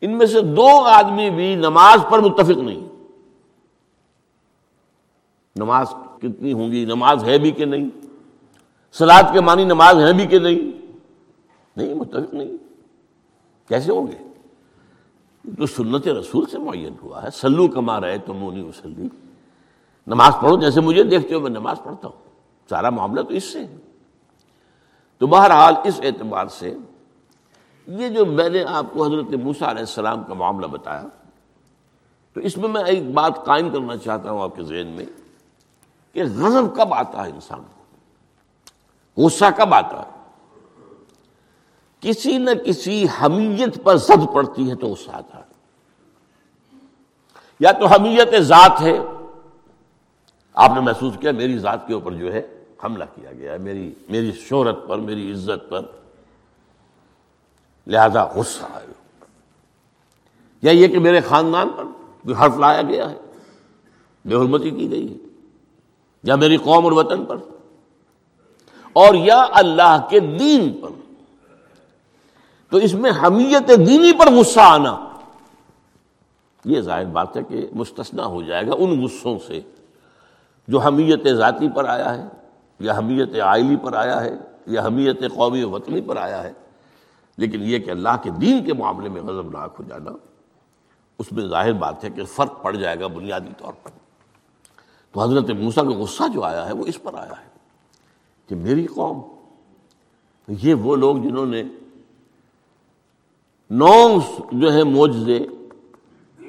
ان میں سے دو آدمی بھی نماز پر متفق نہیں نماز کتنی ہوں گی، نماز ہے بھی کہ نہیں؟ سلاد کے معنی نماز ہے بھی کہ نہیں؟ نہیں، متفق نہیں۔ کیسے ہوں گے؟ تو سنت رسول سے معین ہوا ہے۔ سلو کما رہے تو مونی وسلی نماز پڑھو جیسے مجھے دیکھتے ہو، میں نماز پڑھتا ہوں۔ سارا معاملہ تو اس سے ہے۔ تو بہرحال اس اعتبار سے یہ جو میں نے آپ کو حضرت موسا علیہ السلام کا معاملہ بتایا، تو اس میں میں ایک بات قائم کرنا چاہتا ہوں آپ کے ذہن میں کہ غضب کب آتا ہے انسان کو؟ غصہ کب آتا ہے؟ کسی نہ کسی حمیت پر زد پڑتی ہے تو غصہ آتا ہے۔ یا تو حمیت ذات ہے، آپ نے محسوس کیا میری ذات کے اوپر جو ہے حملہ کیا گیا ہے میری میری شہرت پر، میری عزت پر۔ لہذا غصہ آئے۔ یا یہ کہ میرے خاندان پر کوئی حرف لایا گیا ہے۔ بے حرمتی کی گئی ہے۔ یا میری قوم اور وطن پر۔ اور یا اللہ کے دین پر۔ تو اس میں حمیت دینی پر غصہ آنا۔ یہ ظاہر بات ہے کہ مستثنا ہو جائے گا ان غصوں سے جو حمیت ذاتی پر آیا ہے۔ یا حمیت آئلی پر آیا ہے یا حمیت قومی وطنی پر آیا ہے۔ لیکن یہ کہ اللہ کے دین کے معاملے میں غضب ناک ہو جانا، اس میں ظاہر بات ہے کہ فرق پڑ جائے گا بنیادی طور پر۔ تو حضرت موسیٰ کا غصہ جو آیا ہے، وہ اس پر آیا ہے کہ میری قوم، یہ وہ لوگ جنہوں نے نو جو ہے موجے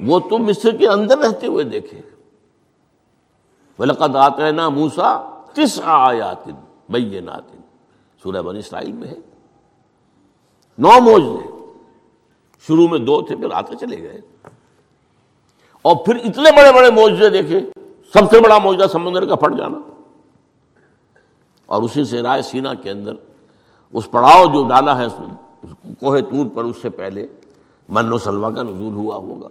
وہ تم مصر کے اندر رہتے ہوئے دیکھے۔ ولقد آتے نا موسا تس آیات بینات۔ سورہ بن اسرائیل میں ہے۔ نو موجے شروع میں دو تھے، پھر آتے چلے گئے۔ اور پھر اتنے بڑے بڑے موجے دیکھے سب سے بڑا موجہ سمندر کا پھٹ جانا۔ اور اسی سے رائے سینا کے اندر اس پڑاؤ جو ڈالا ہے کوہ تور پر اس سے پہلے من و سلوا کا نزول ہوا ہوگا۔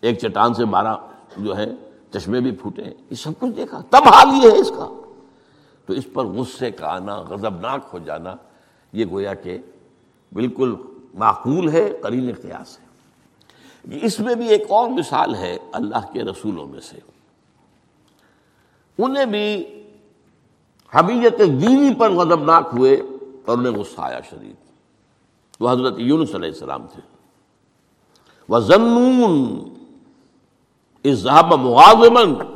ایک چٹان سے بارہ جو ہے، چشمے بھی پھوٹے ہیں۔ یہ سب کچھ دیکھا۔ تب حال یہ ہے اس کا۔ تو اس پر غصے کا آنا، غضبناک ہو جانا، یہ گویا کہ بالکل معقول ہے قرین قیاس ہے۔ اس میں بھی ایک اور مثال ہے اللہ کے رسولوں میں سے۔ انہیں بھی حمیت دینی پر غضبناک ہوئے اور انہیں غصہ آیا شدید۔ وہ حضرت یونس علیہ السلام تھے۔ وہ زنون اظہاب مغازمن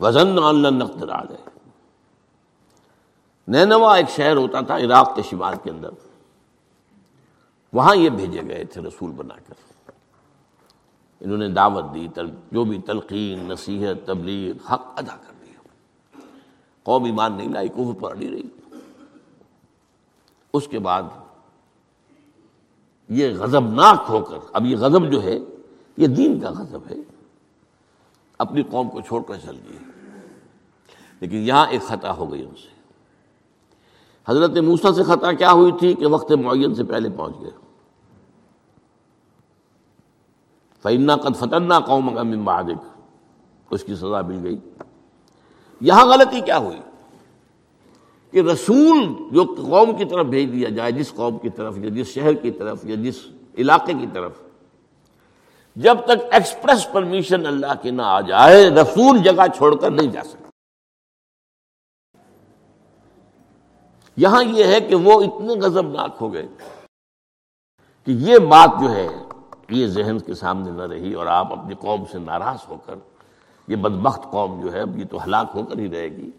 وزن اللہ نقد آ گئے نینوا ایک شہر ہوتا تھا عراق کے شمال کے اندر۔ وہاں یہ بھیجے گئے تھے رسول بنا کر۔ انہوں نے دعوت دی جو بھی تلقین، نصیحت، تبلیغ، حق ادا کر دیا قوم ایمان نہیں لائی کوہ پر نہیں رہی۔ اس کے بعد یہ غضبناک ہو کر، اب یہ غضب جو ہے، یہ دین کا غضب ہے۔ اپنی قوم کو چھوڑ کر چل گئی لیکن یہاں ایک خطا ہو گئی ان سے۔ حضرت موسا سے خطا کیا ہوئی تھی کہ وقت معین سے پہلے پہنچ گئے۔ فعنا قد فتنا قوم مبادک اس کی سزا مل گئی۔ یہاں غلطی کیا ہوئی؟ کہ رسول جو قوم کی طرف بھیج دیا جائے، جس قوم کی طرف یا جس شہر کی طرف یا جس علاقے کی طرف جب تک ایکسپریس پرمیشن اللہ کی نہ آ جائے، رسول جگہ چھوڑ کر نہیں جا سکتا۔ یہاں یہ ہے کہ وہ اتنے غضبناک ہو گئے کہ یہ بات جو ہے، یہ ذہن کے سامنے نہ رہی اور آپ اپنی قوم سے ناراض ہو کر، یہ بدبخت قوم جو ہے، اب یہ تو ہلاک ہو کر ہی رہے گی۔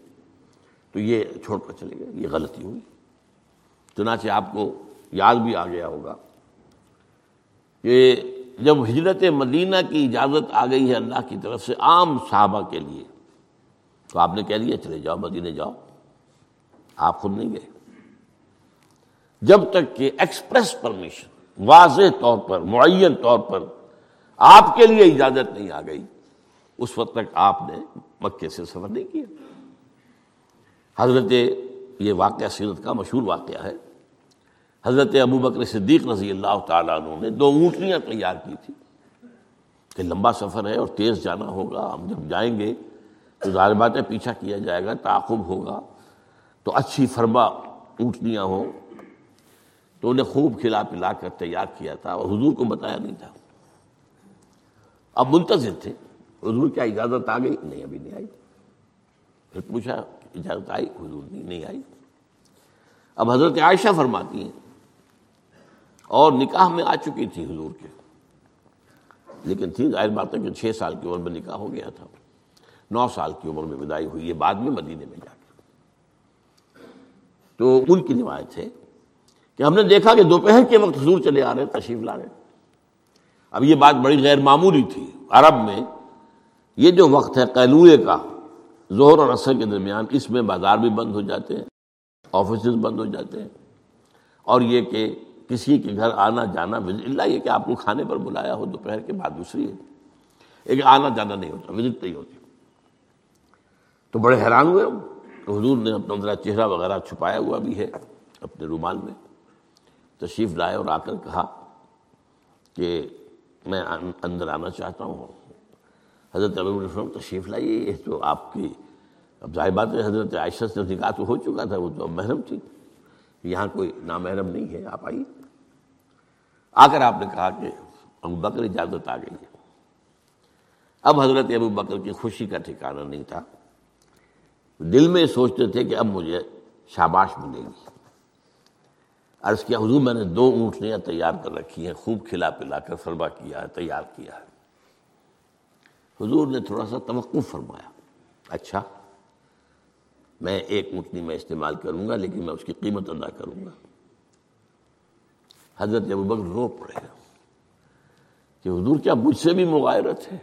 تو یہ چھوڑ کر چلے گئے، یہ غلطی ہوئی۔ چنانچہ آپ کو یاد بھی آ گیا ہوگا کہ جب ہجرت مدینہ کی اجازت آ گئی ہے اللہ کی طرف سے عام صحابہ کے لیے، تو آپ نے کہہ دیا، چلے جاؤ، مدینے جاؤ۔ آپ خود نہیں گئے۔ جب تک کہ ایکسپریس پرمیشن، واضح طور پر، معین طور پر آپ کے لیے اجازت نہیں آ گئی، اس وقت تک آپ نے مکے سے سفر نہیں کیا۔ حضرت، یہ واقعہ سیرت کا مشہور واقعہ ہے۔ حضرت ابو بکر صدیق رضی اللہ تعالیٰ عنہ نے دو اونٹنیاں تیار کی تھی کہ لمبا سفر ہے اور تیز جانا ہوگا، ہم جب جائیں گے تو ظاہر بات ہے پیچھا کیا جائے گا، تعاقب ہوگا، تو اچھی فرما اونٹنیاں ہوں۔ تو انہیں خوب کھلا پلا کر تیار کیا تھا اور حضور کو بتایا نہیں تھا۔ اب منتظر تھے، حضور کیا اجازت آ گئی؟ نہیں، ابھی نہیں آئی۔ پھر پوچھا، اجازت آئی؟ حضور نہیں نہیں آئی۔ اب حضرت عائشہ فرماتی ہیں اور نکاح میں آ چکی تھی حضور کے۔ لیکن تھی ظاہر بات ہے کہ چھ سال کی عمر میں نکاح ہو گیا تھا۔ نو سال کی عمر میں ودائی ہوئی ہے بعد میں مدینے میں جا کے۔ تو ان کی روایت ہے کہ ہم نے دیکھا کہ دوپہر کے وقت حضور چلے آ رہے تشریف لا رہے اب یہ بات بڑی غیر معمولی تھی۔ عرب میں یہ جو وقت ہے، قیلوئے کا زہر اور عصر کے درمیان، اس میں بازار بھی بند ہو جاتے ہیں آفیسز بند ہو جاتے ہیں۔ اور یہ کہ کسی کے گھر آنا جانا اللہ یہ کہ آپ کو کھانے پر بلایا ہو، دوپہر کے بعد دوسری ہے۔ ایک آنا جانا نہیں ہوتا وزٹ نہیں ہوتی۔ تو بڑے حیران ہوئے تو حضور نے اپنا ذرا چہرہ وغیرہ چھپایا ہوا بھی ہے اپنے رومال میں۔ تشریف لائے اور آ کر کہا کہ میں اندر آنا چاہتا ہوں۔ حضرت ابھی تشریف لائیے، یہ تو آپ کی اب ظاہر بات ہے حضرت عائشہ سے نکاح تو ہو چکا تھا، وہ تو اب محرم تھی۔ یہاں کوئی نامحرم نہیں ہے، آپ آئیے۔ آ کر آپ نے کہا کہ ابو بکر اجازت آ گئی ہے۔ اب حضرت ابو بکر کی خوشی کا ٹھکانہ نہیں تھا۔ دل میں سوچتے تھے کہ اب مجھے شاباش ملے گی۔ عرض کیا، حضور میں نے دو اونٹنیاں تیار کر رکھی ہیں، خوب کھلا پلا کر فرما کیا ہے، تیار کیا ہے۔ حضور نے تھوڑا سا توقف فرمایا۔ اچھا۔ میں ایک اونٹنی میں استعمال کروں گا، لیکن میں اس کی قیمت ادا کروں گا۔ حضرت ابو بکر رو پڑے۔ کہ حضور کیا مجھ سے بھی مغائرت ہے؟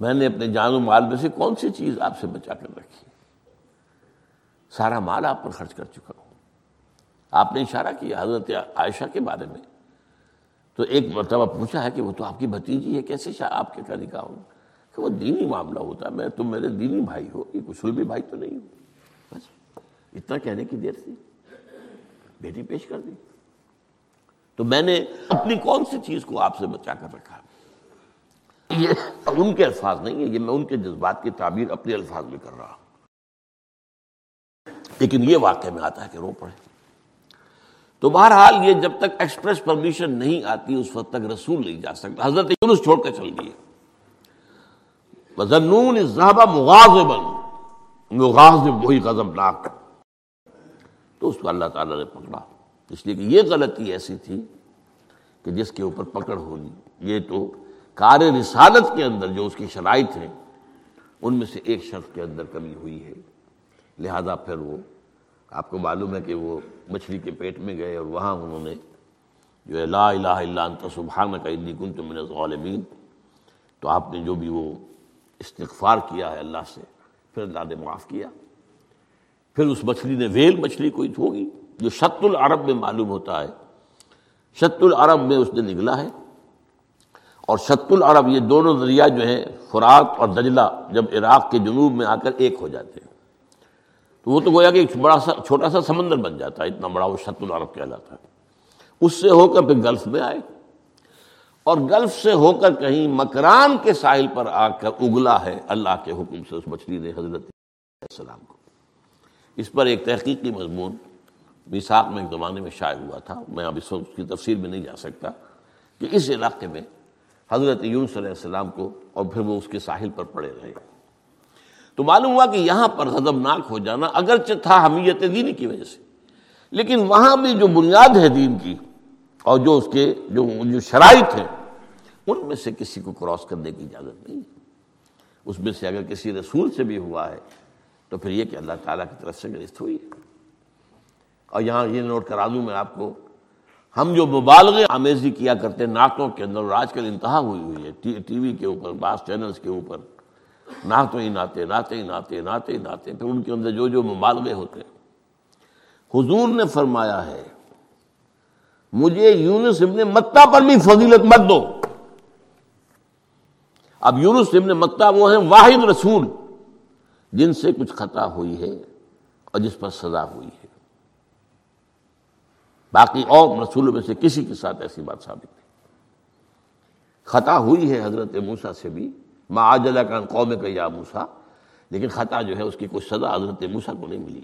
میں نے اپنے جان و مال میں سے کون سی چیز آپ سے بچا کر رکھی؟ سارا مال آپ پر خرچ کر چکا ہوں۔ آپ نے اشارہ کیا حضرت عائشہ کے بارے میں۔ تو ایک مرتبہ پوچھا ہے کہ وہ تو آپ کی بھتیجی ہے، کیسے آپ کے کر ہوں؟ کہ وہ دینی معاملہ ہوتا ہے، میں تم میرے دینی بھائی ہو، یہ کچھ بھی بھائی تو نہیں ہو۔ بس، اتنا کہنے کی دیر تھی۔ بیٹی پیش کر دی۔ تو میں نے اپنی کون سی چیز کو آپ سے بچا کر رکھا؟ یہ ان کے الفاظ نہیں ہے یہ میں ان کے جذبات کی تعبیر اپنے الفاظ میں کر رہا ہوں۔ لیکن یہ واقعہ میں آتا ہے کہ رو پڑے۔ تو بہرحال یہ جب تک ایکسپریس پرمیشن نہیں آتی، اس وقت تک رسول نہیں جا سکتا۔ حضرت یونس چھوڑ کے چل گئی وہی غزب ناک تو اس کو اللہ تعالیٰ نے پکڑا۔ اس لیے کہ یہ غلطی ایسی تھی کہ جس کے اوپر پکڑ ہوگی یہ تو کار رسالت کے اندر جو اس کی شرائط ہیں، ان میں سے ایک شخص کے اندر کمی ہوئی ہے۔ لہذا پھر وہ، آپ کو معلوم ہے کہ وہ مچھلی کے پیٹ میں گئے اور وہاں انہوں نے جو ہے، لا الہ الا انت سبحانک انی کنت من الظالمین۔ تو آپ نے جو بھی وہ استغفار کیا ہے اللہ سے، پھر اللہ نے معاف کیا۔ پھر اس مچھلی نے ویل مچھلی کوئی ہوگی جو شت العرب میں معلوم ہوتا ہے۔ شت العرب میں اس نے نگلا ہے۔ اور شت العرب یہ دونوں دریا جو ہیں، فرات اور دجلہ جب عراق کے جنوب میں آ کر ایک ہو جاتے ہیں۔ تو وہ تو گویا کہ ایک بڑا سا، چھوٹا سا سمندر بن جاتا ہے، اتنا بڑا وہ شت العرب کہلاتا ہے۔ اس سے ہو کر پھر گلف میں آئے۔ اور گلف سے ہو کر کہیں مکران کے ساحل پر آ کر اگلا ہے، اللہ کے حکم سے اس مچھلی نے حضرت السلام کو۔ اس پر ایک تحقیقی مضمون میساک میں ایک زمانے میں شائع ہوا تھا۔ میں اب اس وقت کی تفصیل میں نہیں جا سکتا کہ اس علاقے میں حضرت یونس علیہ السلام کو اور پھر وہ اس کے ساحل پر پڑے رہے۔ تو معلوم ہوا کہ یہاں پر غضبناک ہو جانا اگرچہ تھا حمیت دینی کی وجہ سے، لیکن وہاں بھی جو بنیاد ہے دین کی اور جو اس کے جو جو شرائط ہیں ان میں سے کسی کو کراس کرنے کی اجازت نہیں اس میں سے اگر کسی رسول سے بھی ہوا ہے، تو پھر یہ کہ اللہ تعالیٰ کی طرف سے گرست ہوئی ہے۔ اور یہاں یہ نوٹ کرا دوں میں آپ کو، ہم جو مبالغ آمیزی کیا کرتے ناکوں کے اندر آج کل انتہا ہوئی ہوئی ہے، ٹی وی کے اوپر، بعض چینلز کے اوپر۔ نعتوں ہی ناتے ناتے ہی ناتے ناتے ہی ناتے پھر ان کے اندر جو جو مبالغے ہوتے حضور نے فرمایا ہے، مجھے یونس ابن متا پر بھی فضیلت مت دو۔ اب یونس ابن متا وہ ہیں واحد رسول جن سے کچھ خطا ہوئی ہے اور جس پر سزا ہوئی ہے۔ باقی اور رسولوں میں سے کسی کے ساتھ ایسی بات ثابت نہیں۔ خطا ہوئی ہے حضرت موسا سے بھی۔ معاجلہ کا قوم کا یا موسا لیکن خطا جو ہے اس کی کوئی سزا حضرت موسا کو نہیں ملی۔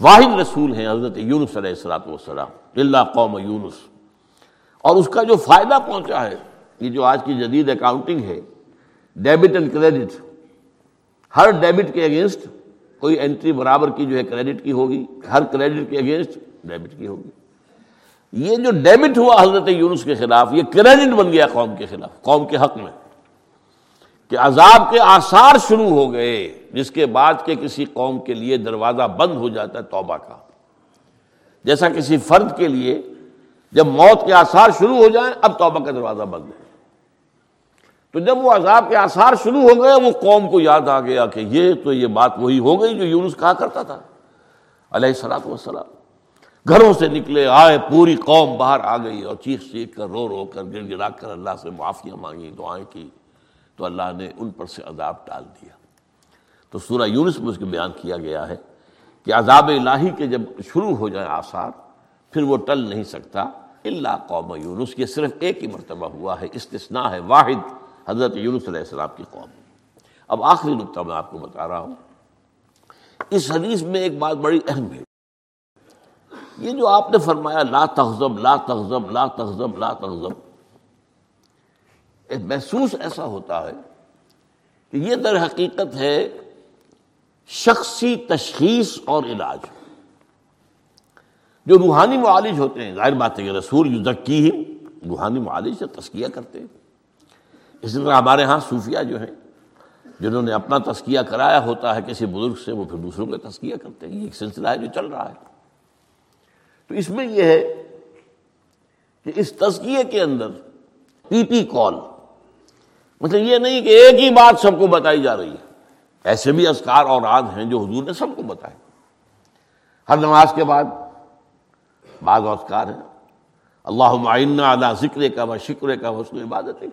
واحد رسول ہیں حضرت یونس علیہ السلاۃ والسلام۔ اللہ قوم یونس۔ اور اس کا جو فائدہ پہنچا ہے یہ جو آج کی جدید اکاؤنٹنگ ہے ڈیبٹ اینڈ کریڈٹ ہر ڈیبٹ کے اگینسٹ کوئی انٹری برابر کی جو ہے کریڈٹ کی ہوگی، ہر کریڈٹ کے اگینسٹ ڈیبٹ کی ہوگی۔ یہ جو ڈیبٹ ہوا حضرت یونس کے خلاف، یہ کریڈٹ بن گیا قوم کے خلاف، قوم کے حق میں۔ کہ عذاب کے آثار شروع ہو گئے، جس کے بعد کے کسی قوم کے لیے دروازہ بند ہو جاتا ہے توبہ کا۔ جیسا کسی فرد کے لیے جب موت کے آثار شروع ہو جائیں، اب توبہ کا دروازہ بند ہے۔ تو جب وہ عذاب کے آثار شروع ہو گئے، وہ قوم کو یاد آ گیا کہ یہ تو یہ بات وہی ہو گئی جو یونس کہا کرتا تھا۔ علیہ السلام وسلام گھروں سے نکلے، آئے، پوری قوم باہر آ گئی اور چیخ چیخ کر، رو رو کر گر گرا کر اللہ سے معافیاں مانگی دعائیں کی۔ تو اللہ نے ان پر سے عذاب ٹال دیا۔ تو سورہ یونس میں اس کے بیان کیا گیا ہے کہ عذاب الہی کے جب شروع ہو جائے آثار، پھر وہ ٹل نہیں سکتا۔ اللہ قوم یونس، یہ صرف ایک ہی مرتبہ ہوا ہے، استثناء ہے، واحد۔ حضرت یونس علیہ السلام کی قوم۔ اب آخری نقطہ میں آپ کو بتا رہا ہوں۔ اس حدیث میں ایک بات بڑی اہم ہے۔ یہ جو آپ نے فرمایا، لا تغضب لا تغضب لا تغضب لا تغضب۔ محسوس ایسا ہوتا ہے کہ یہ در حقیقت ہے شخصی تشخیص اور علاج۔ جو روحانی معالج ہوتے ہیں، ظاہر بات ہے کہ رسول یو ہی روحانی معالج سے تسکیہ کرتے ہیں۔ اسی طرح ہمارے ہاں صوفیہ جو ہیں، جنہوں نے اپنا تسکیہ کرایا ہوتا ہے، کسی بزرگ سے، وہ پھر دوسروں کا تسکیہ کرتے ہیں۔ یہ ایک سلسلہ ہے جو چل رہا ہے۔ تو اس میں یہ ہے کہ اس تسکیے کے اندر پی پی کال مطلب یہ نہیں کہ ایک ہی بات سب کو بتائی جا رہی ہے۔ ایسے بھی اذکار اور راز ہیں جو حضور نے سب کو بتائے۔ ہر نماز کے بعد بعض اذکار ہیں۔ اللہ معینہ اللہ ذکر کا و شکر کا حسن عبادت ہے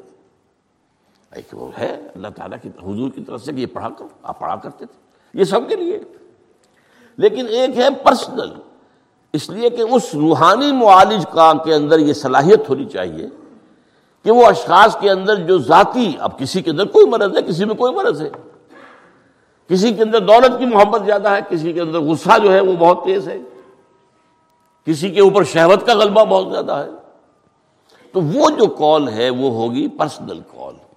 ایک وہ ہے، اللہ تعالیٰ کی حضور کی طرف سے کہ یہ پڑھا کرو آپ پڑھا کرتے تھے۔ یہ سب کے لیے۔ لیکن ایک ہے پرسنل اس لیے کہ اس روحانی معالج کا کے اندر یہ صلاحیت ہونی چاہیے کہ وہ اشخاص کے اندر جو ذاتی، اب کسی کے اندر کوئی مرض ہے، کسی میں کوئی مرض ہے۔ کسی کے اندر دولت کی محبت زیادہ ہے، کسی کے اندر غصہ جو ہے وہ بہت تیز ہے۔ کسی کے اوپر شہوت کا غلبہ بہت زیادہ ہے۔ تو وہ جو کال ہے، وہ ہوگی پرسنل کال۔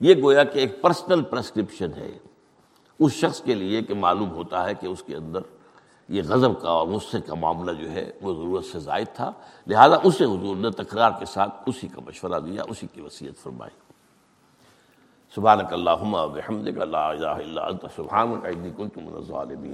یہ گویا کہ ایک پرسنل پرسکرپشن ہے۔ اس شخص کے لیے کہ معلوم ہوتا ہے کہ اس کے اندر یہ غضب کا اور غصے کا معاملہ جو ہے وہ ضرورت سے زائد تھا۔ لہذا اسے حضور نے تکرار کے ساتھ اسی کا مشورہ دیا، اسی کی وصیت فرمائی۔ سبحانک اللہم و بحمدک، لا الہ الا انت، سبحانک، انی کنت من الظالمین۔